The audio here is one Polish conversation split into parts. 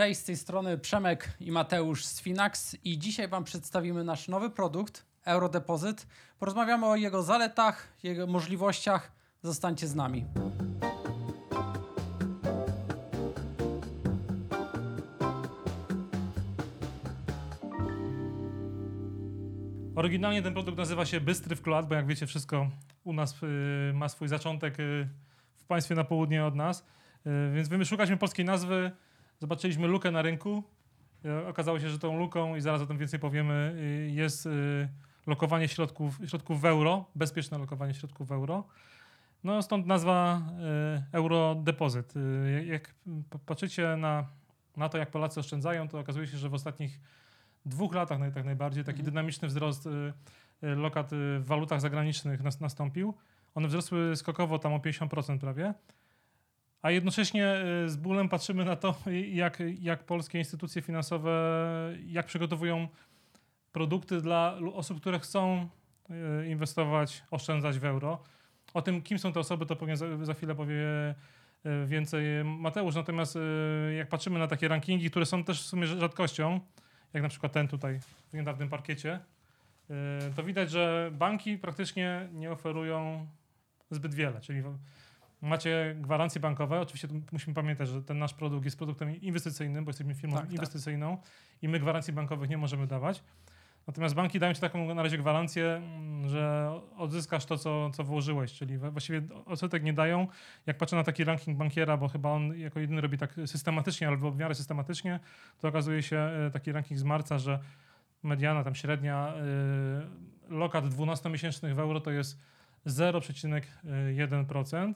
Cześć, z tej strony Przemek i Mateusz z Finax i dzisiaj Wam przedstawimy nasz nowy produkt, Eurodepozyt. Porozmawiamy o jego zaletach, jego możliwościach. Zostańcie z nami. Oryginalnie ten produkt nazywa się Bystry wkład, bo jak wiecie, wszystko u nas y, ma swój zaczątek y, w państwie na południe od nas. Y, więc wyszukaliśmy polskiej nazwy, zobaczyliśmy lukę na rynku. Y, okazało się, że tą luką, i zaraz o tym więcej powiemy, y, jest y, lokowanie środków, środków w euro, bezpieczne lokowanie środków w euro. No stąd nazwa Eurodepozyt. Jak patrzycie na, na to, jak Polacy oszczędzają, to okazuje się, że w ostatnich dwóch latach naj, tak najbardziej taki Mhm. dynamiczny wzrost lokat w walutach zagranicznych nas, nastąpił. One wzrosły skokowo tam o 50% prawie. A jednocześnie y, z bólem patrzymy na to, jak, jak polskie instytucje finansowe, jak przygotowują produkty dla osób, które chcą y, inwestować, oszczędzać w euro. O tym, kim są te osoby, to pewnie za, za chwilę powie y, więcej Mateusz. Natomiast jak patrzymy na takie rankingi, które są też w sumie rzadkością, jak na przykład ten tutaj w niedawnym parkiecie, to widać, że banki praktycznie nie oferują zbyt wiele. Czyli macie gwarancje bankowe. Oczywiście musimy pamiętać, że ten nasz produkt jest produktem inwestycyjnym, bo jesteśmy firmą Tak, tak. inwestycyjną i my gwarancji bankowych nie możemy dawać. Natomiast banki dają ci taką na razie gwarancję, mm, że odzyskasz to, co, co włożyłeś, czyli właściwie odsetek nie dają. Jak patrzę na taki ranking bankiera, bo chyba on jako jedyny robi tak systematycznie, albo w miarę systematycznie, to okazuje się e, taki ranking z marca, że mediana, tam średnia y, lokat 12-miesięcznych w euro to jest 0,1%.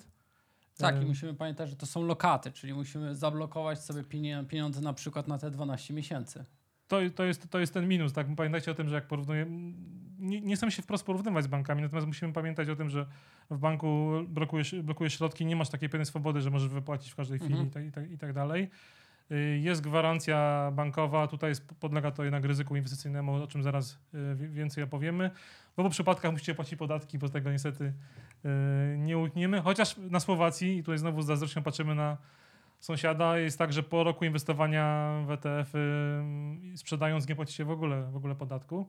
Tak, i musimy pamiętać, że to są lokaty, czyli musimy zablokować sobie pieniądze na przykład na te 12 miesięcy. To, to, jest, to jest ten minus, tak? Pamiętajcie o tym, że jak porównujemy, nie, nie chcemy się wprost porównywać z bankami, natomiast musimy pamiętać o tym, że w banku blokujesz, blokujesz środki, nie masz takiej pełnej swobody, że możesz wypłacić w każdej chwili Mhm. i, tak, i, tak, i tak dalej. Y, Jest gwarancja bankowa, tutaj podlega to jednak ryzyku inwestycyjnemu, o czym zaraz y, więcej opowiemy. W obu przypadkach musicie płacić podatki, bo tego niestety y, nie unikniemy. Chociaż na Słowacji, i tutaj znowu z zazdrością patrzymy na sąsiada, jest tak, że po roku inwestowania w ETF sprzedając nie płacicie w ogóle, w ogóle podatku.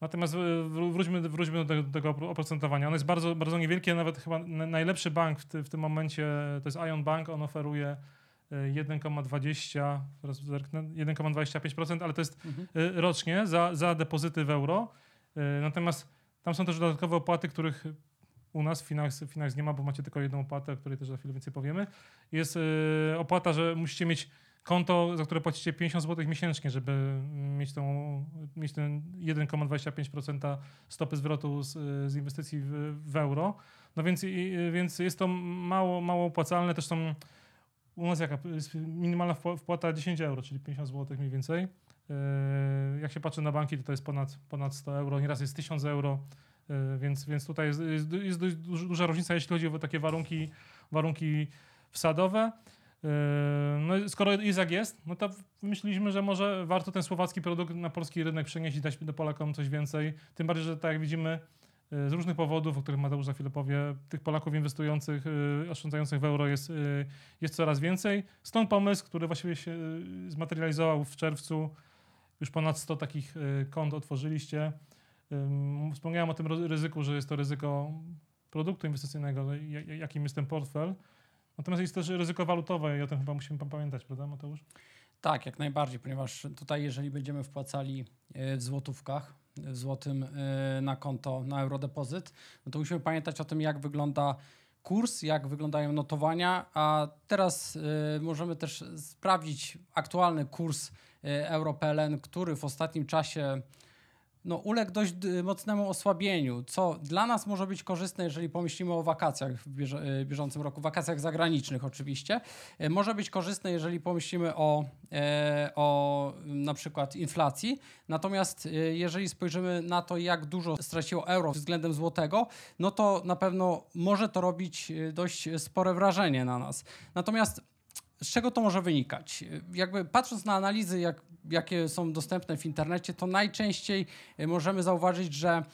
Natomiast wró- wróćmy, wróćmy do tego, oprocentowania. Ono jest bardzo, bardzo niewielkie, nawet chyba na- najlepszy bank w, ty, w tym momencie to jest Ion Bank, on oferuje 1,20, teraz zerknę, 1,25%, ale to jest Mhm. y, rocznie za, za depozyty w euro. Y, Natomiast tam są też dodatkowe opłaty, których u nas w Finax, Finax nie ma, bo macie tylko jedną opłatę, o której też za chwilę więcej powiemy. Jest y, opłata, że musicie mieć konto, za które płacicie 50 zł miesięcznie, żeby mieć, tą, mieć ten 1,25% stopy zwrotu z, z inwestycji w, w euro. No więc, i, więc jest to mało, mało opłacalne. Też są u nas jaka minimalna wpła- wpłata 10 euro, czyli 50 zł mniej więcej. Yy, Jak się patrzy na banki, to to jest ponad, ponad 100 euro, nieraz jest 1000 euro, yy, więc, więc tutaj jest, jest, jest dość duż- duża różnica, jeśli chodzi o takie warunki, warunki wsadowe. Yy, No, skoro jest jak jest, no to myśleliśmy, że może warto ten słowacki produkt na polski rynek przenieść i dać do Polakom coś więcej. Tym bardziej, że tak jak widzimy, z różnych powodów, o których Mateusz za chwilę powie, tych Polaków inwestujących, yy, oszczędzających w euro jest, yy, jest coraz więcej. Stąd pomysł, który właściwie się zmaterializował w czerwcu. Już ponad 100 takich kont otworzyliście. Wspomniałem o tym ryzyku, że jest to ryzyko produktu inwestycyjnego, no jakim jest ten portfel. Natomiast jest też ryzyko walutowe i o tym chyba musimy pa- pamiętać, prawda Mateusz? Tak, jak najbardziej, ponieważ tutaj jeżeli będziemy wpłacali e, w złotówkach, złotym e, na konto, na eurodepozyt, no to musimy pamiętać o tym, jak wygląda kurs, jak wyglądają notowania, a teraz e, możemy też sprawdzić aktualny kurs e, euro-PLN, który w ostatnim czasie no, uległ dość d- mocnemu osłabieniu, co dla nas może być korzystne, jeżeli pomyślimy o wakacjach w e, bieżącym roku, wakacjach zagranicznych oczywiście. E, Może być korzystne, jeżeli pomyślimy o, o na przykład inflacji. Natomiast jeżeli spojrzymy na to, jak dużo straciło euro względem złotego, no to na pewno może to robić dość spore wrażenie na nas. Natomiast z czego to może wynikać? Jakby patrząc na analizy, jak, jakie są dostępne w internecie, to najczęściej możemy zauważyć, że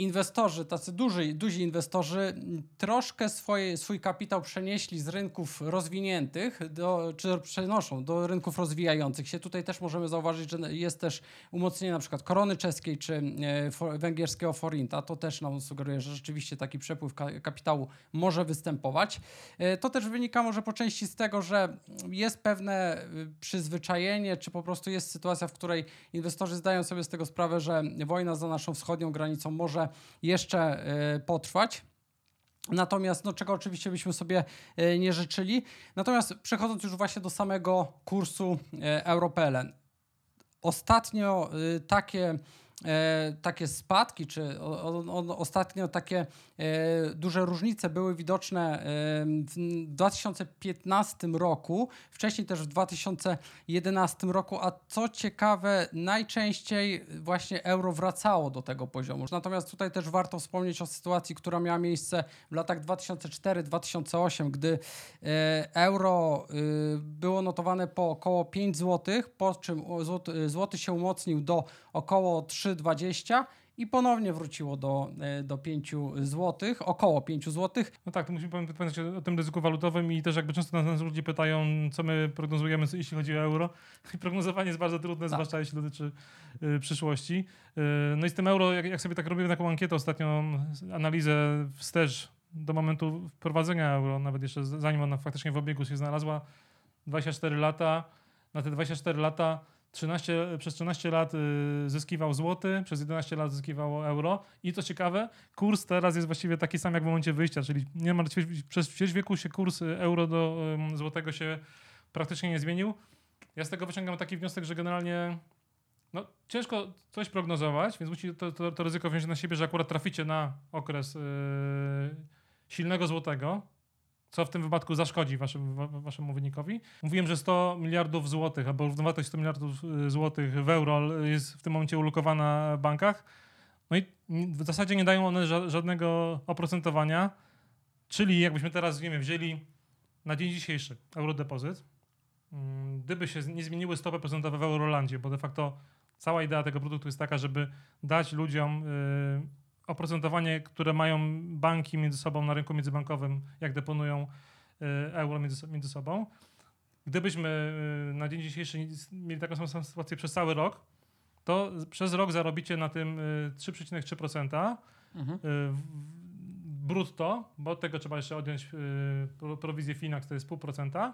inwestorzy, tacy duży, duzi inwestorzy, troszkę swoje, swój kapitał przenieśli z rynków rozwiniętych, do, czy przenoszą do rynków rozwijających się. Tutaj też możemy zauważyć, że jest też umocnienie na przykład korony czeskiej czy e, węgierskiego forinta. To też nam sugeruje, że rzeczywiście taki przepływ ka- kapitału może występować. E, To też wynika może po części z tego, że jest pewne y, przyzwyczajenie, czy po prostu jest sytuacja, w której inwestorzy zdają sobie z tego sprawę, że wojna za naszą wschodnią granicą może jeszcze y, potrwać. Natomiast, no, czego oczywiście byśmy sobie y, nie życzyli. Natomiast przechodząc już właśnie do samego kursu y, EuroPLN. Ostatnio takie, e, takie spadki, czy ostatnio takie e, duże różnice były widoczne e, w 2015 roku, wcześniej też w 2011 roku, a co ciekawe, najczęściej właśnie euro wracało do tego poziomu. Natomiast tutaj też warto wspomnieć o sytuacji, która miała miejsce w latach 2004-2008, gdy e, euro y, było notowane po około 5 zł, po czym o, złoty, się umocnił do około 3,20 i ponownie wróciło do, e, do 5 zł, około 5 zł. No tak, to musimy pamię- pamiętać o- tym ryzyku walutowym i też jakby często nas ludzie pytają, co my prognozujemy, jeśli chodzi o euro. I prognozowanie jest bardzo trudne, Tak. zwłaszcza jeśli dotyczy y, przyszłości. Y, no i z tym euro, jak, jak sobie tak robimy taką ankietę ostatnią, analizę wstecz do momentu wprowadzenia euro, nawet jeszcze zanim ona faktycznie w obiegu się znalazła, 24 lata. Na te 24 lata 13, przez 13 lat y, zyskiwał złoty, przez 11 lat zyskiwało euro. I co ciekawe, kurs teraz jest właściwie taki sam jak w momencie wyjścia, czyli niemal przez ćwierć wieku się kurs y, euro do złotego się praktycznie nie zmienił. Ja z tego wyciągam taki wniosek, że generalnie no, ciężko coś prognozować, więc musi to, to, to ryzyko wziąć na siebie, że akurat traficie na okres yy, silnego złotego, co w tym wypadku zaszkodzi waszym, wa, waszemu wynikowi. Mówiłem, że 100 miliardów złotych, albo równowartość 100 miliardów y, złotych w euro jest w tym momencie ulokowana w bankach. No i w zasadzie nie dają one ża- żadnego oprocentowania, czyli jakbyśmy teraz, nie wiem, wzięli na dzień dzisiejszy eurodepozyt, mm, gdyby się nie zmieniły stopy procentowe w Eurolandzie, bo de facto cała idea tego produktu jest taka, żeby dać ludziom y, oprocentowanie, które mają banki między sobą na rynku międzybankowym, jak deponują y, euro między, między sobą. Gdybyśmy y, na dzień dzisiejszy mieli taką samą sytuację przez cały rok, to przez rok zarobicie na tym y, 3,3% Mhm. y, w- brutto, bo od tego trzeba jeszcze odjąć pro- prowizję Finax, to jest 0,5%.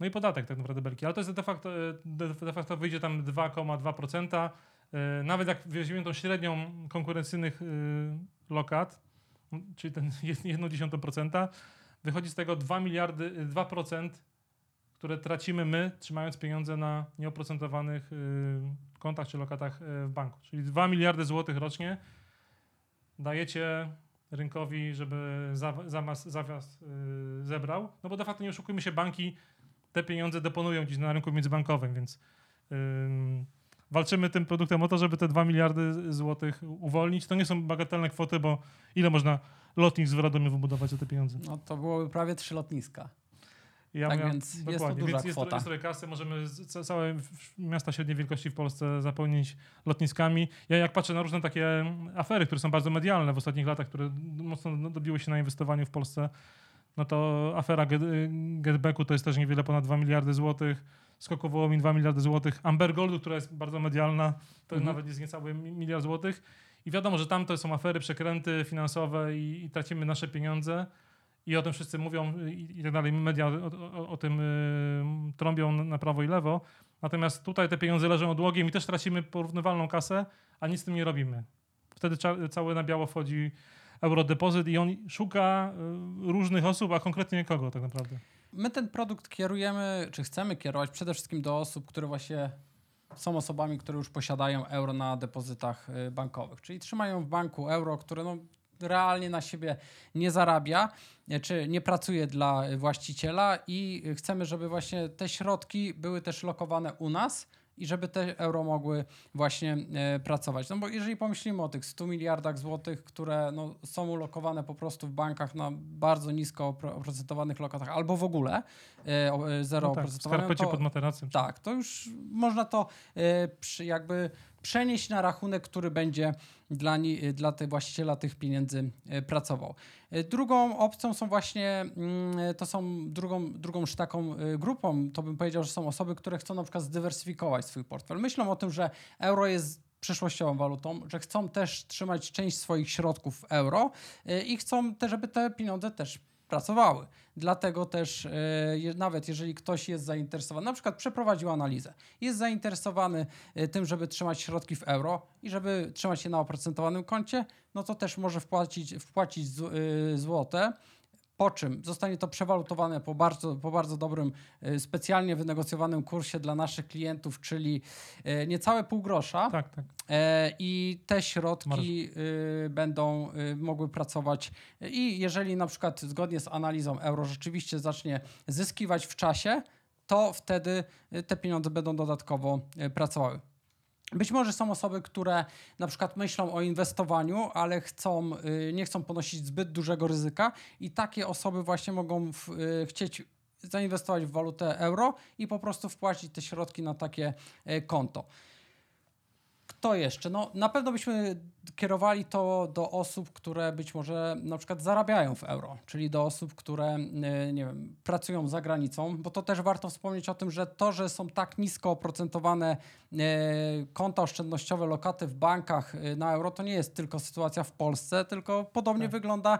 No i podatek tak naprawdę belki, ale to jest de facto, de facto wyjdzie tam 2,2%. Y, Nawet jak weźmiemy tą średnią konkurencyjnych y, lokat, czyli ten 1,1%, wychodzi z tego 2 miliardy, y, 2%, które tracimy my, trzymając pieniądze na nieoprocentowanych kontach czy lokatach w banku. Czyli 2 miliardy złotych rocznie dajecie rynkowi, żeby za, za was, za was yy, zebrał. No bo de facto nie oszukujmy się, banki te pieniądze deponują gdzieś na rynku międzybankowym, więc ym, walczymy tym produktem o to, żeby te 2 miliardy złotych uwolnić. To nie są bagatelne kwoty, bo ile można lotnisk w Radomiu wybudować za te pieniądze? No to byłoby prawie trzy lotniska. Ja Tak więc jest to dokładnie, duża więc jest, kwota. jest trochę kasy, możemy z- ca- całe miasta średniej wielkości w Polsce zapełnić lotniskami. Ja jak patrzę na różne takie afery, które są bardzo medialne w ostatnich latach, które mocno no, dobiły się na inwestowaniu w Polsce, no to afera Get, Getbacku to jest też niewiele ponad 2 miliardy złotych, skoku Wołomin 2 miliardy złotych, Amber Goldu, która jest bardzo medialna, to Mhm. nawet jest niecały mi- miliard złotych. I wiadomo, że tam to są afery, przekręty finansowe i, i tracimy nasze pieniądze. I o tym wszyscy mówią i, i tak dalej. Media o, o, o tym y, trąbią na prawo i lewo. Natomiast tutaj te pieniądze leżą odłogiem i też tracimy porównywalną kasę, a nic z tym nie robimy. Wtedy cza, całe na biało wchodzi eurodepozyt i on szuka y, różnych osób, a konkretnie kogo tak naprawdę. My ten produkt kierujemy, czy chcemy kierować przede wszystkim do osób, które właśnie są osobami, które już posiadają euro na depozytach y, bankowych, czyli trzymają w banku euro, które no realnie na siebie nie zarabia, y, czy nie pracuje dla y, właściciela i chcemy, żeby właśnie te środki były też lokowane u nas i żeby te euro mogły właśnie e, pracować. No bo jeżeli pomyślimy o tych 100 miliardach złotych, które no, są ulokowane po prostu w bankach na bardzo nisko opro- oprocentowanych lokatach, albo w ogóle e, e, zero No tak, w skarpecie to, pod materacem. tak, to już można to jakby przenieść na rachunek, który będzie dla, ni- dla tych właściciela tych pieniędzy e, pracował. E, Drugą opcją są właśnie, mm, to są drugą, drugą taką e, grupą, to bym powiedział, że są osoby, które chcą na przykład zdywersyfikować swój portfel. Myślą o tym, że euro jest przyszłościową walutą, że chcą też trzymać część swoich środków w euro e, i chcą też, żeby te pieniądze też pracowały. Dlatego też e, nawet jeżeli ktoś jest zainteresowany, na przykład przeprowadził analizę, jest zainteresowany e, tym, żeby trzymać środki w euro i żeby trzymać je na oprocentowanym koncie, no to też może wpłacić, wpłacić e, złote. Po czym zostanie to przewalutowane po bardzo, po bardzo dobrym, e, specjalnie wynegocjowanym kursie dla naszych klientów, czyli e, niecałe pół grosza. Tak, tak. E, I te środki y, będą y, mogły pracować. I jeżeli na przykład zgodnie z analizą euro rzeczywiście zacznie zyskiwać w czasie, to wtedy y, te pieniądze będą dodatkowo y, pracowały. Być może są osoby, które na przykład myślą o inwestowaniu, ale chcą, y, nie chcą ponosić zbyt dużego ryzyka, i takie osoby właśnie mogą w, y, chcieć zainwestować w walutę euro i po prostu wpłacić te środki na takie y, konto. Kto jeszcze? No, na pewno byśmy kierowali to do osób, które być może na przykład zarabiają w euro, czyli do osób, które e, nie wiem, pracują za granicą, bo to też warto wspomnieć o tym, że to, że są tak nisko oprocentowane e, konta oszczędnościowe, lokaty w bankach e, na euro, to nie jest tylko sytuacja w Polsce, tylko podobnie Tak. wygląda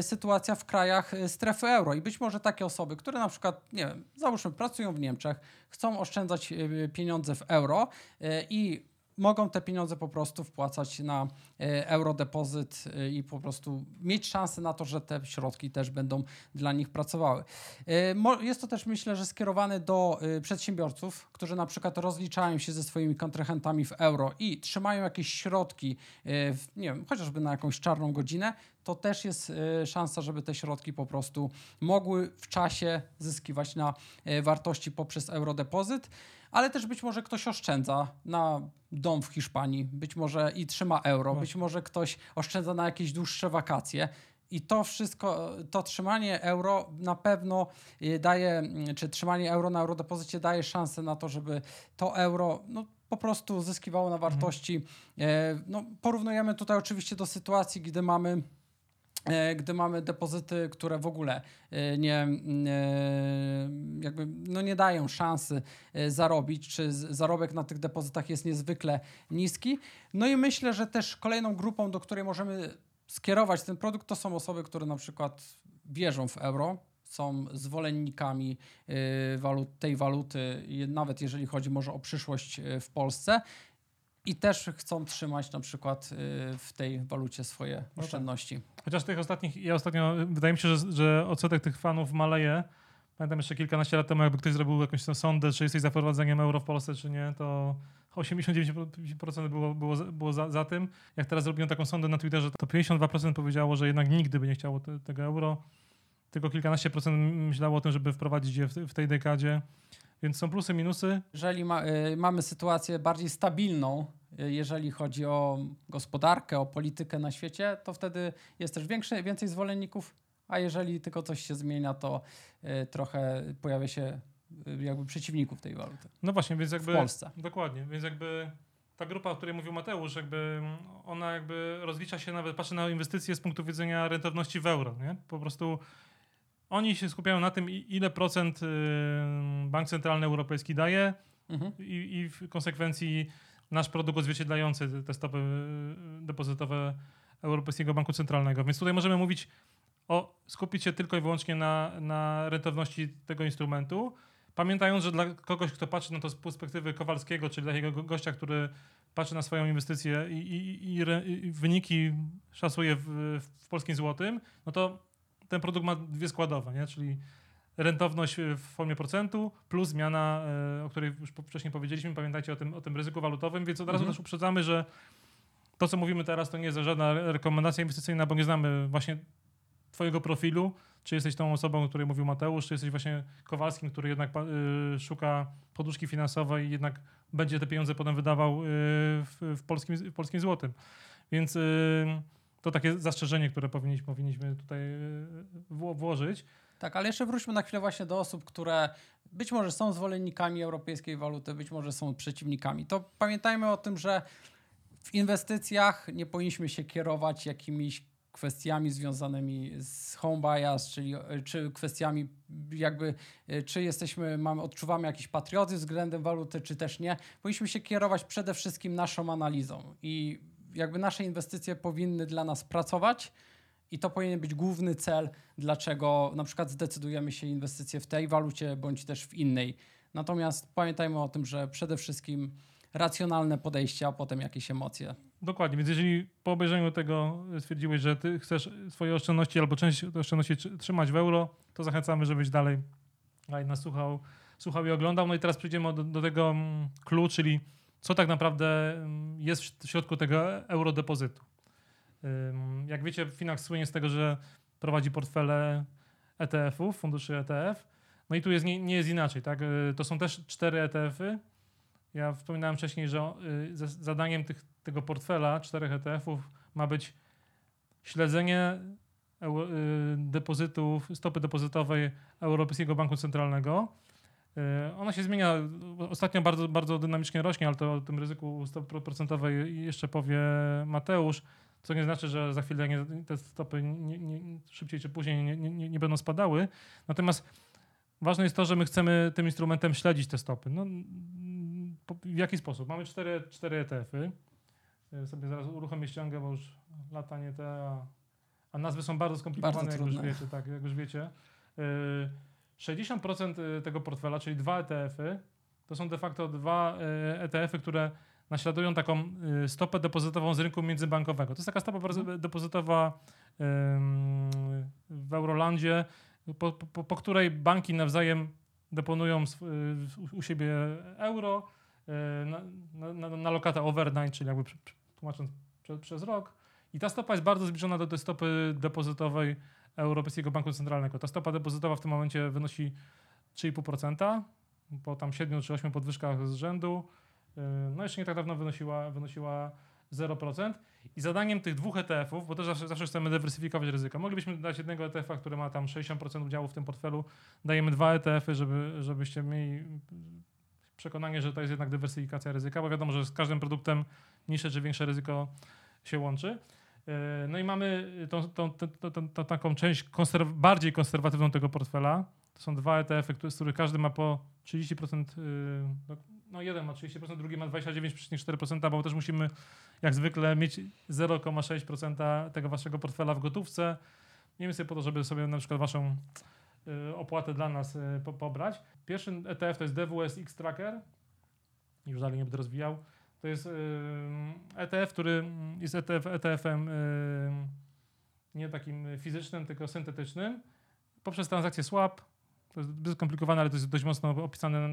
sytuacja w krajach strefy euro. I być może takie osoby, które na przykład, nie wiem, załóżmy pracują w Niemczech, chcą oszczędzać pieniądze w euro i mogą te pieniądze po prostu wpłacać na e, eurodepozyt e, i po prostu mieć szansę na to, że te środki też będą dla nich pracowały. E, Jest to też myślę, że skierowane do przedsiębiorców, którzy na przykład rozliczają się ze swoimi kontrahentami w euro i trzymają jakieś środki, w, nie wiem, chociażby na jakąś czarną godzinę, to też jest e, szansa, żeby te środki po prostu mogły w czasie zyskiwać na e, wartości poprzez eurodepozyt ale też być może ktoś oszczędza na dom w Hiszpanii, być może i trzyma euro, Właśnie. być może ktoś oszczędza na jakieś dłuższe wakacje. I to wszystko, to trzymanie euro na pewno y, daje, mm, czy trzymanie euro na eurodepozycie daje szansę na to, żeby to euro no, po prostu zyskiwało na wartości. E, No, porównujemy tutaj oczywiście do sytuacji, gdy mamy e, gdy mamy depozyty, które w ogóle e, nie, e, jakby, no nie dają szansy e, zarobić, czy zarobek na tych depozytach jest niezwykle niski. No i myślę, że też kolejną grupą, do której możemy skierować ten produkt, to są osoby, które na przykład wierzą w euro, są zwolennikami e, tej waluty, nawet jeżeli chodzi może o przyszłość e, w Polsce. I też chcą trzymać na przykład e, w tej walucie swoje tak. oszczędności. Chociaż tych ostatnich, ja ostatnio, wydaje mi się, że, że odsetek tych fanów maleje. Pamiętam jeszcze kilkanaście lat temu, jakby ktoś zrobił jakąś sondę, czy jesteś za wprowadzeniem euro w Polsce, czy nie, to 89% było, było, za, było za, za tym. Jak teraz zrobiłem taką sondę na Twitterze, to 52% powiedziało, że jednak nigdy by nie chciało te, tego euro. Tylko kilkanaście procent myślało o tym, żeby wprowadzić je w, w tej dekadzie. Więc są plusy, minusy. Jeżeli ma, y, mamy sytuację bardziej stabilną, y, jeżeli chodzi o gospodarkę, o politykę na świecie, to wtedy jest też większe, więcej zwolenników, a jeżeli tylko coś się zmienia, to y, trochę pojawia się y, jakby przeciwników tej waluty No właśnie, więc w jakby... Polsce. Dokładnie, więc jakby ta grupa, o której mówił Mateusz, jakby ona jakby rozlicza się nawet, patrzy na inwestycje z punktu widzenia rentowności w euro, nie? Po prostu oni się skupiają na tym, ile procent y, Bank Centralny Europejski daje Mhm. i, i w konsekwencji nasz produkt odzwierciedlający te- stopy y, depozytowe Europejskiego Banku Centralnego. Więc tutaj możemy mówić o skupić się tylko i wyłącznie na, na rentowności tego instrumentu, pamiętając, że dla kogoś, kto patrzy na to z perspektywy Kowalskiego, czyli dla takiego gościa, który patrzy na swoją inwestycję i, i, i, i wyniki szacuje w, w polskim złotym, no to ten produkt ma dwie składowe, nie? czyli rentowność w formie procentu plus zmiana, e, o której już wcześniej powiedzieliśmy, pamiętajcie o tym, o tym ryzyku walutowym, więc od razu Mhm. też uprzedzamy, że to, co mówimy teraz, to nie jest żadna re- rekomendacja inwestycyjna, bo nie znamy właśnie twojego profilu, czy jesteś tą osobą, o której mówił Mateusz, czy jesteś właśnie Kowalskim, który jednak y, szuka poduszki finansowej i jednak będzie te pieniądze potem wydawał y, w, polskim, w polskim złotym. Więc to takie zastrzeżenie, które powinniśmy, powinniśmy tutaj wło- włożyć. Tak, ale jeszcze wróćmy na chwilę właśnie do osób, które być może są zwolennikami europejskiej waluty, być może są przeciwnikami. To pamiętajmy o tym, że w inwestycjach nie powinniśmy się kierować jakimiś kwestiami związanymi z home bias, czyli e, czy kwestiami jakby, e, czy jesteśmy, mamy, odczuwamy jakiś patriotyzm względem waluty, czy też nie. Powinniśmy się kierować przede wszystkim naszą analizą i jakby nasze inwestycje powinny dla nas pracować i to powinien być główny cel, dlaczego na przykład zdecydujemy się inwestycje w tej walucie bądź też w innej. Natomiast pamiętajmy o tym, że przede wszystkim racjonalne podejście, a potem jakieś emocje. Dokładnie, więc jeżeli po obejrzeniu tego stwierdziłeś, że ty chcesz swoje oszczędności albo część oszczędności tr- trzymać w euro, to zachęcamy, żebyś dalej, nas słuchał, słuchał i oglądał. No i teraz przejdziemy do, do tego mm, clue, czyli co tak naprawdę mm, jest w środku tego eurodepozytu. Jak wiecie, Finax słynie z tego, że prowadzi portfele ETF-ów, funduszy ETF. No i tu jest, nie, nie jest inaczej. Tak? Y, To są też cztery ETF-y. Ja wspominałem wcześniej, że y, za- zadaniem tych, tego portfela czterech ETF-ów ma być śledzenie y, depozytów, stopy depozytowej Europejskiego Banku Centralnego. Y, Ona się zmienia, ostatnio bardzo, bardzo dynamicznie rośnie, ale to o tym ryzyku stopy procentowej jeszcze powie Mateusz, co nie znaczy, że za chwilę nie, te stopy nie, nie, szybciej czy później nie, będą spadały. Natomiast ważne jest to, że my chcemy tym instrumentem śledzić te stopy. No, w jaki sposób? Mamy cztery, cztery ETF-y. Y, Sobie zaraz uruchomię ściągę, bo już lata nie te, a, a nazwy są bardzo skomplikowane, Bardzo jak już wiecie. Tak, jak już wiecie. Y, 60% tego portfela, czyli dwa ETF-y, to są de facto dwa y, ETF-y, które naśladują taką y, stopę depozytową z rynku międzybankowego. To jest taka stopa bardzo depozytowa w Eurolandzie, po, po, po której banki nawzajem deponują y, u- siebie euro y, na, na, na, lokatę overnight, czyli jakby tłumacząc prze, przez rok. I ta stopa jest bardzo zbliżona do tej stopy depozytowej Europejskiego Banku Centralnego. Ta stopa depozytowa w tym momencie wynosi 3,5% po tam 7 czy 8 podwyżkach z rzędu. Yy, No jeszcze nie tak dawno wynosiła, wynosiła 0%. I zadaniem tych dwóch ETF-ów, bo też zawsze, zawsze chcemy dywersyfikować ryzyko, moglibyśmy dać jednego ETF-a, który ma tam 60% udziału w tym portfelu, dajemy dwa ETF-y, żeby, żebyście mieli przekonanie, że to jest jednak dywersyfikacja ryzyka, bo wiadomo, że z każdym produktem mniejsze czy większe ryzyko się łączy. Yy, No i mamy tą, tą, tą, tą, taką część konserw- bardziej konserwatywną tego portfela. To są dwa ETF-y, z których każdy ma po 30%, yy, no, no jeden ma 30%, drugi ma 29,4%, bo też musimy jak zwykle mieć 0,6% tego waszego portfela w gotówce. Mniej więcej po to, żeby sobie na przykład waszą y, opłatę dla nas y, po, pobrać. Pierwszy ETF to jest DWS X Tracker. Już dalej nie będę rozwijał. To jest y, ETF, który jest ETF, ETF-em y, nie takim fizycznym, tylko syntetycznym. Poprzez transakcję swap. To jest zbyt skomplikowane, ale to jest dość mocno opisane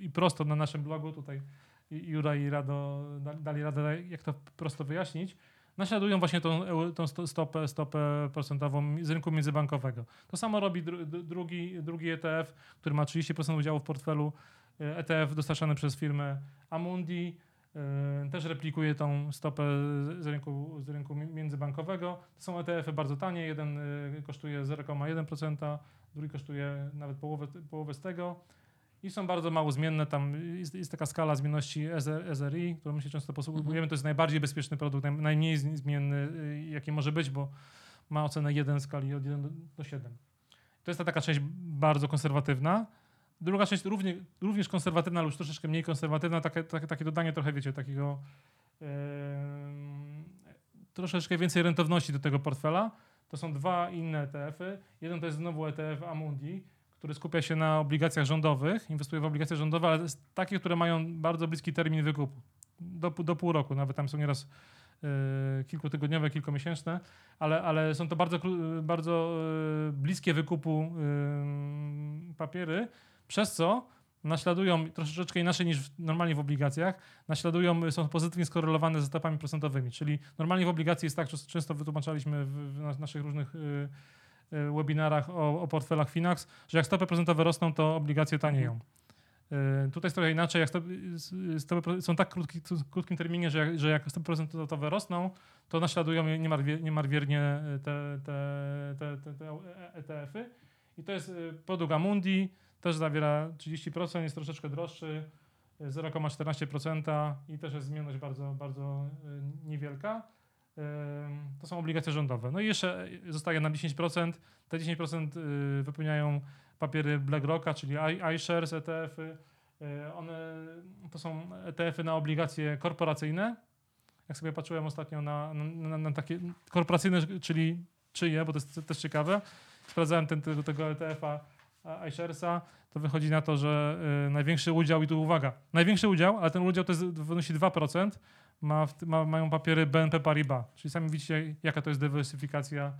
i prosto na naszym blogu. Tutaj Jura i Rado da- dali radę, jak to prosto wyjaśnić. Naśladują właśnie tą, tą sto- stopę, stopę procentową z rynku międzybankowego. To samo robi dru, dru- drugi, drugi ETF, który ma 30% udziału w portfelu. E, ETF dostarczany przez firmę Amundi. E, Też replikuje tą stopę z- rynku, z rynku mi- międzybankowego. To są ETF-y bardzo tanie. Jeden e, kosztuje 0,1%, drugi kosztuje nawet połowę, połowę z tego. I są bardzo mało zmienne. Tam jest, jest taka skala zmienności SR, SRI, którą my się często posługujemy. To jest najbardziej bezpieczny produkt, naj, najmniej zmienny, y, jaki może być, bo ma ocenę 1 w skali od 1 do, do 7. To jest ta taka część bardzo konserwatywna. Druga część równie, również konserwatywna, ale już troszeczkę mniej konserwatywna. Takie, takie, takie dodanie trochę, wiecie, takiego em, troszeczkę więcej rentowności do tego portfela. To są dwa inne ETF-y. Jeden to jest znowu ETF Amundi, który skupia się na obligacjach rządowych, inwestuje w obligacje rządowe, ale takie, które mają bardzo bliski termin wykupu. Do, do pół roku, nawet tam są nieraz y, kilkutygodniowe, kilkumiesięczne, ale, ale są to bardzo, bardzo y, bliskie wykupu papiery, przez co naśladują troszeczkę inaczej niż w, normalnie w obligacjach, naśladują, są pozytywnie skorelowane ze stopami procentowymi, czyli normalnie w obligacji jest tak, często wytłumaczaliśmy w, w nas- naszych różnych y, y, webinarach o, o portfelach Finax, że jak stopy procentowe rosną, to obligacje tanieją. Y, Tutaj jest trochę inaczej, jak stopy, stopy są tak krótki, w krótkim terminie, że jak, że jak stopy procentowe rosną, to naśladują niemarwie- niemarwiernie te, te, te, te, te ETF-y. I to jest y, produkt Amundi, też zawiera 30%, jest troszeczkę droższy. y, 0,14% i też jest zmienność bardzo, bardzo y, niewielka. To są obligacje rządowe. No i jeszcze zostaje nam 10%. Te 10% y, wypełniają papiery BlackRocka, czyli iShares, ETF-y. Y, One to są ETF-y na obligacje korporacyjne. Jak sobie patrzyłem ostatnio na, na, na, na takie korporacyjne, czyli czyje, bo to jest też ciekawe. Sprawdzałem ten, tego, tego ETF-a a- iSharesa, to wychodzi na to, że y, największy udział, i tu uwaga, największy udział, ale ten udział to jest, wynosi 2%, ma, ma, mają papiery BNP Paribas. Czyli sami widzicie, jaka to jest dywersyfikacja.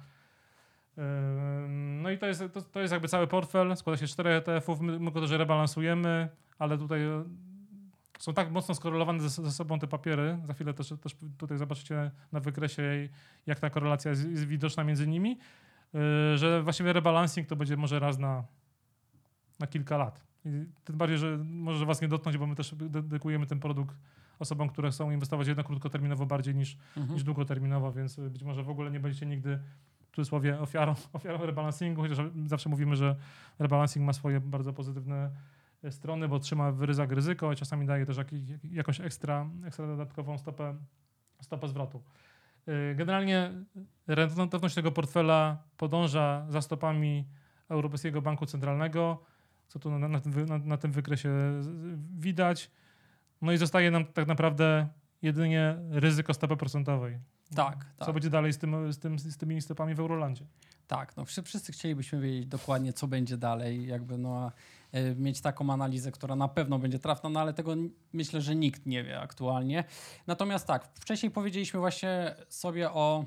Ym, No i to jest, to, to jest jakby cały portfel, składa się z czterech ETF-ów, my, my go też rebalansujemy, ale tutaj e, są tak mocno skorelowane ze, ze sobą te papiery, za chwilę też, też tutaj zobaczycie na wykresie, jak ta korelacja jest, jest widoczna między nimi, że właściwie rebalancing to będzie może raz na, na kilka lat. I tym bardziej, że może was nie dotknąć, bo my też dedykujemy ten produkt osobom, które chcą inwestować jednak krótkoterminowo bardziej niż, Mhm. niż długoterminowo, więc być może w ogóle nie będziecie nigdy w cudzysłowie ofiarą, ofiarą rebalansingu, chociaż zawsze mówimy, że rebalancing ma swoje bardzo pozytywne e, strony, bo trzyma w ryzach ryzyko i czasami daje też jakąś ekstra, ekstra dodatkową stopę, stopę zwrotu. Yy, Generalnie rentowność tego portfela podąża za stopami Europejskiego Banku Centralnego, co tu na, na, tym, na, na tym wykresie widać. No i zostaje nam tak naprawdę jedynie ryzyko stopy procentowej. Tak, Co tak. będzie dalej z, tym, z, tym, z tymi stopami w Eurolandzie? Tak, no wszyscy, chcielibyśmy wiedzieć dokładnie, co będzie dalej, jakby no, a, mieć taką analizę, która na pewno będzie trafna, no ale tego myślę, że nikt nie wie aktualnie. Natomiast tak, wcześniej powiedzieliśmy właśnie sobie o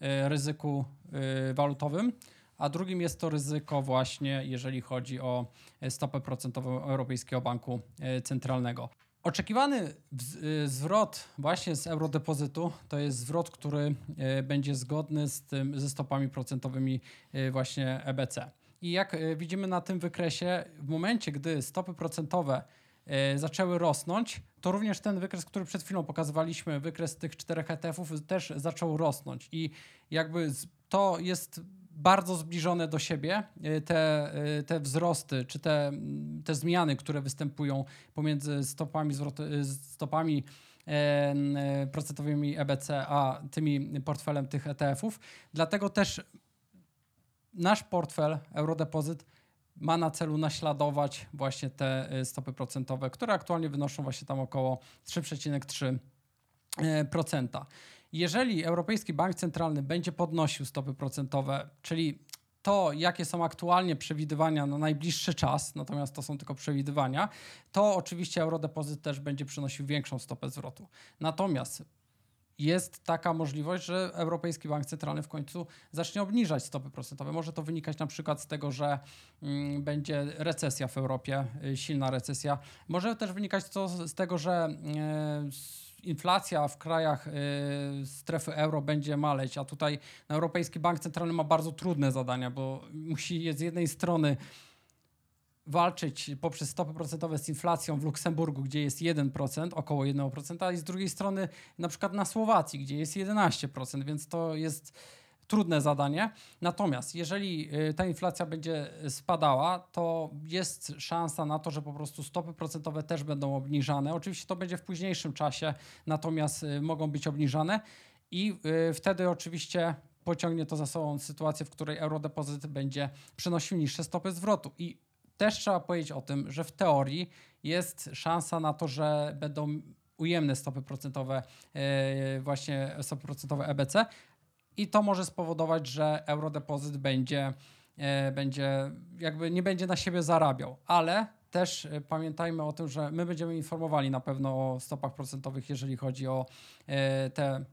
e, ryzyku e, walutowym, a drugim jest to ryzyko właśnie, jeżeli chodzi o e, stopę procentową Europejskiego Banku e, Centralnego. Oczekiwany zwrot właśnie z eurodepozytu to jest zwrot, który będzie zgodny z tym, ze stopami procentowymi właśnie EBC. I jak y, widzimy na tym wykresie, w momencie, gdy stopy procentowe y, zaczęły rosnąć, to również ten wykres, który przed chwilą pokazywaliśmy, wykres tych czterech ETF-ów też zaczął rosnąć. I jakby to jest bardzo zbliżone do siebie, y, te, te wzrosty, czy te, te zmiany, które występują pomiędzy stopami, stopami e, e, procentowymi EBC, a tymi portfelem tych ETF-ów. Dlatego też nasz portfel Eurodepozyt ma na celu naśladować właśnie te y, stopy procentowe, które aktualnie wynoszą właśnie tam około 3,3%. e, procenta. Jeżeli Europejski Bank Centralny będzie podnosił stopy procentowe, czyli to, jakie są aktualnie przewidywania na najbliższy czas, natomiast to są tylko przewidywania, to oczywiście Eurodepozyt też będzie przynosił większą stopę zwrotu. Natomiast jest taka możliwość, że Europejski Bank Centralny w końcu zacznie obniżać stopy procentowe. Może to wynikać na przykład z tego, że mm, będzie recesja w Europie, y, silna recesja. Może też wynikać to z tego, że y, inflacja w krajach y, strefy euro będzie maleć, a tutaj Europejski Bank Centralny ma bardzo trudne zadania, bo musi z jednej strony walczyć poprzez stopy procentowe z inflacją w Luksemburgu, gdzie jest 1%, około 1%, i z drugiej strony na przykład na Słowacji, gdzie jest 11%, więc to jest trudne zadanie. Natomiast jeżeli y, ta inflacja będzie spadała, to jest szansa na to, że po prostu stopy procentowe też będą obniżane. Oczywiście to będzie w późniejszym czasie, natomiast y, mogą być obniżane i y, wtedy oczywiście pociągnie to za sobą sytuację, w której eurodepozyt będzie przynosił niższe stopy zwrotu. I też trzeba powiedzieć o tym, że w teorii jest szansa na to, że będą ujemne stopy procentowe, e, właśnie stopy procentowe EBC i to może spowodować, że eurodepozyt będzie, e, będzie jakby nie będzie na siebie zarabiał, ale też e, pamiętajmy o tym, że my będziemy informowali na pewno o stopach procentowych, jeżeli chodzi o te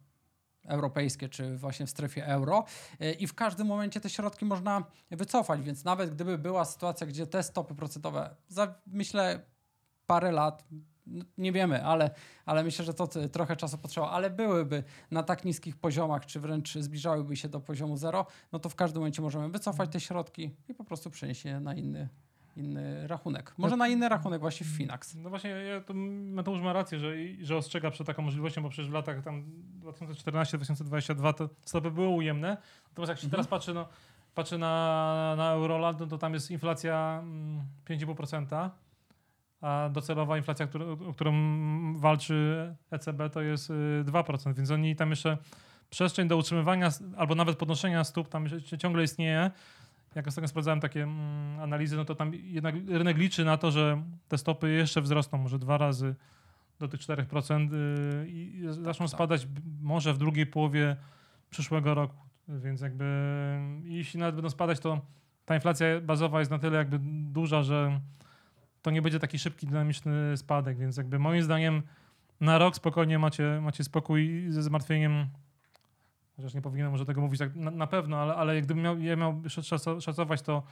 europejskie, czy właśnie w strefie euro. E, i w każdym momencie te środki można wycofać, więc nawet gdyby była sytuacja, gdzie te stopy procentowe za myślę parę lat, nie wiemy, ale, ale myślę, że to trochę czasu potrzeba, ale byłyby na tak niskich poziomach, czy wręcz zbliżałyby się do poziomu zero, no to w każdym momencie możemy wycofać te środki i po prostu przenieść je na inny, inny rachunek. Może na inny rachunek właśnie w Finax. No właśnie, ja, to Mateusz ma rację, że, że ostrzega przed taką możliwością, bo przecież w latach tam 2014-2022 te stopy były ujemne. Natomiast jak się Mhm. teraz patrzy, no, patrzy na, na Euroland, no to tam jest inflacja mm, 5,5%, a docelowa inflacja, która, o którą walczy ECB, to jest y, 2%, więc oni tam jeszcze przestrzeń do utrzymywania albo nawet podnoszenia stóp tam jeszcze ciągle istnieje. Jak ostatnio sprawdzałem takie mm, analizy, no to tam jednak rynek liczy na to, że te stopy jeszcze wzrosną, może dwa razy do tych 4% y, i zaczną tak. spadać może w drugiej połowie przyszłego roku. Więc jakby jeśli nawet będą spadać, to ta inflacja bazowa jest na tyle jakby duża, że to nie będzie taki szybki, dynamiczny spadek, więc jakby moim zdaniem na rok spokojnie macie, macie spokój ze zmartwieniem, chociaż nie powinienem może tego mówić tak na, na pewno, ale, ale gdybym miał, ja miał szaco- szacować, to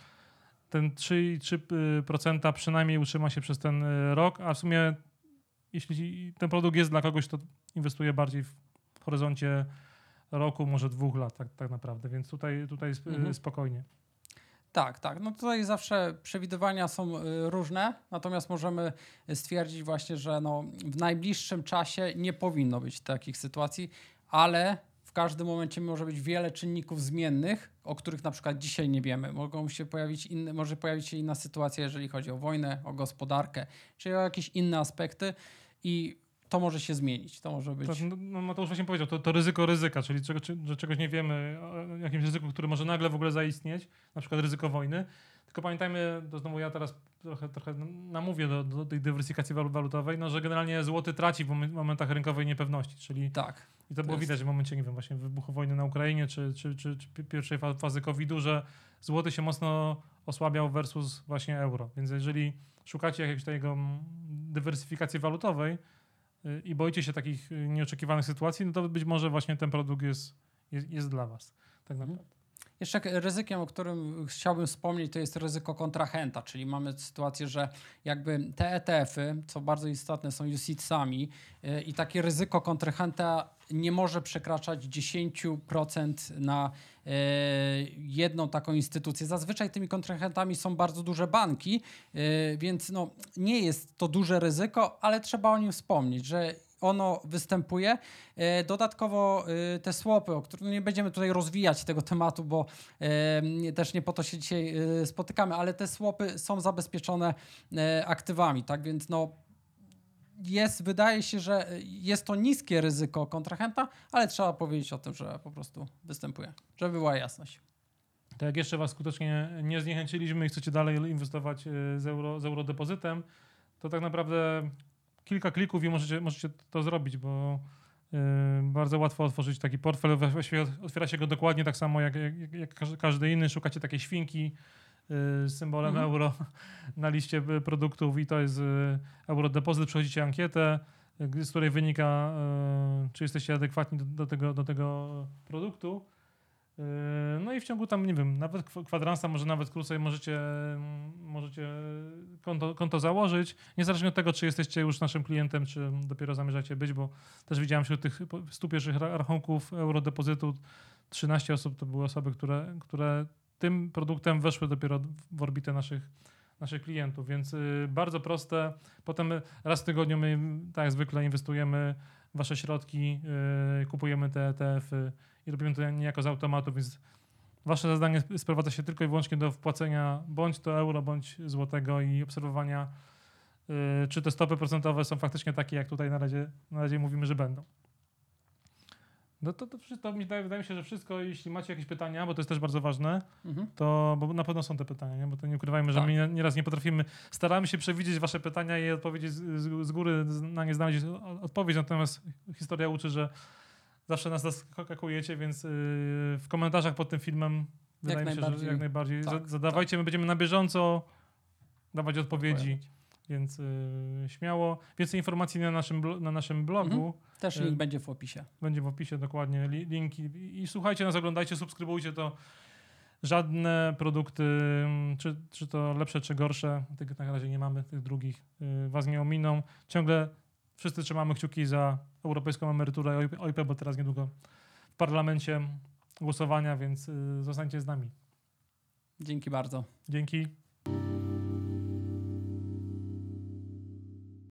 ten 3,3% przynajmniej utrzyma się przez ten y, rok, a w sumie jeśli ten produkt jest dla kogoś, to inwestuje bardziej w horyzoncie roku, może dwóch lat tak, tak naprawdę, więc tutaj, tutaj Mhm. spokojnie. Tak, tak. No tutaj zawsze przewidywania są y, różne, natomiast możemy stwierdzić właśnie, że no, w najbliższym czasie nie powinno być takich sytuacji, ale w każdym momencie może być wiele czynników zmiennych, o których na przykład dzisiaj nie wiemy. Mogą się pojawić inne, może pojawić się inna sytuacja, jeżeli chodzi o wojnę, o gospodarkę, czy o jakieś inne aspekty i to może się zmienić. To może być. To, no, no Mateusz właśnie powiedział, to, to ryzyko ryzyka, czyli czego, czy, że czegoś nie wiemy, o jakimś ryzyku, który może nagle w ogóle zaistnieć, na przykład ryzyko wojny. Tylko pamiętajmy, to znowu ja teraz trochę, trochę namówię do, do tej dywersyfikacji walu- walutowej, no, że generalnie złoty traci w momen- momentach rynkowej niepewności, czyli Tak. I to było jest- widać w momencie, nie wiem, właśnie wybuchu wojny na Ukrainie, czy, czy, czy, czy pi- pierwszej fa- fazy COVID-u, że złoty się mocno osłabiał versus właśnie euro. Więc jeżeli szukacie jakiejś tego mm, dywersyfikacji walutowej y, i boicie się takich y, nieoczekiwanych sytuacji, no to być może właśnie ten produkt jest, jest, jest dla was. Tak Mhm. naprawdę. Jeszcze ryzykiem, o którym chciałbym wspomnieć, to jest ryzyko kontrahenta, czyli mamy sytuację, że jakby te ETF-y, co bardzo istotne, są UCITS-ami yy, i takie ryzyko kontrahenta nie może przekraczać 10% na yy, jedną taką instytucję. Zazwyczaj tymi kontrahentami są bardzo duże banki, yy, więc no, nie jest to duże ryzyko, ale trzeba o nim wspomnieć, że ono występuje. E, Dodatkowo e, te swapy, o których nie będziemy tutaj rozwijać tego tematu, bo e, też nie po to się dzisiaj spotykamy, ale te swapy są zabezpieczone aktywami, tak więc no jest, wydaje się, że jest to niskie ryzyko kontrahenta, ale trzeba powiedzieć o tym, że po prostu występuje, żeby była jasność. To jak jeszcze was skutecznie nie zniechęciliśmy i chcecie dalej inwestować z, euro, z eurodepozytem, to tak naprawdę kilka klików i możecie, możecie to zrobić, bo y, bardzo łatwo otworzyć taki portfel. Właściwie ot- otwiera się go dokładnie tak samo jak, jak, jak każ- każdy inny. Szukacie takiej świnki y, z symbolem Mhm. euro na liście produktów i to jest y, eurodepozyt. Przechodzicie ankietę, z której wynika, czy jesteście adekwatni do, do, tego, do tego produktu. Yy, No i w ciągu tam, nie wiem, nawet kw- kwadransa, może nawet krócej możecie, mm, możecie konto, konto założyć. Niezależnie od tego, czy jesteście już naszym klientem, czy dopiero zamierzacie być, bo też widziałem wśród tych po- 100 pierwszych ra- rachunków eurodepozytu 13 osób to były osoby, które, które tym produktem weszły dopiero w orbitę naszych, naszych klientów, więc y, bardzo proste. Potem raz w tygodniu my, tak jak zwykle, inwestujemy wasze środki, y, kupujemy te ETF-y i robimy to niejako z automatu, więc wasze zadanie sprowadza się tylko i wyłącznie do wpłacenia bądź to euro, bądź złotego i obserwowania, y, czy te stopy procentowe są faktycznie takie, jak tutaj na razie, na razie mówimy, że będą. No to, to, wszystko, mi wydaje, wydaje mi się, że wszystko, jeśli macie jakieś pytania, bo to jest też bardzo ważne, Mhm. to bo na pewno są te pytania, nie? bo to nie ukrywajmy, że Tak. my nie- nieraz nie potrafimy, staramy się przewidzieć wasze pytania i odpowiedzieć z, z, góry, na nie znaleźć odpowiedź, natomiast historia uczy, że zawsze nas zaskakujecie, więc yy, w komentarzach pod tym filmem wydaje mi się, że jak najbardziej Tak, za- zadawajcie, my będziemy na bieżąco dawać odpowiedzi, Odpowiadać. więc yy, śmiało. Więcej informacji na naszym, blo- na naszym blogu. Mhm. Też Y- link będzie w opisie. Będzie w opisie dokładnie li, linki. I, I słuchajcie nas, oglądajcie, subskrybujcie to. Żadne produkty, czy, czy to lepsze, czy gorsze, tych na razie nie mamy, tych drugich y, was nie ominą. Ciągle wszyscy trzymamy kciuki za europejską emeryturę OIP, OIP bo teraz niedługo w parlamencie głosowania, więc y, zostańcie z nami. Dzięki bardzo. Dzięki.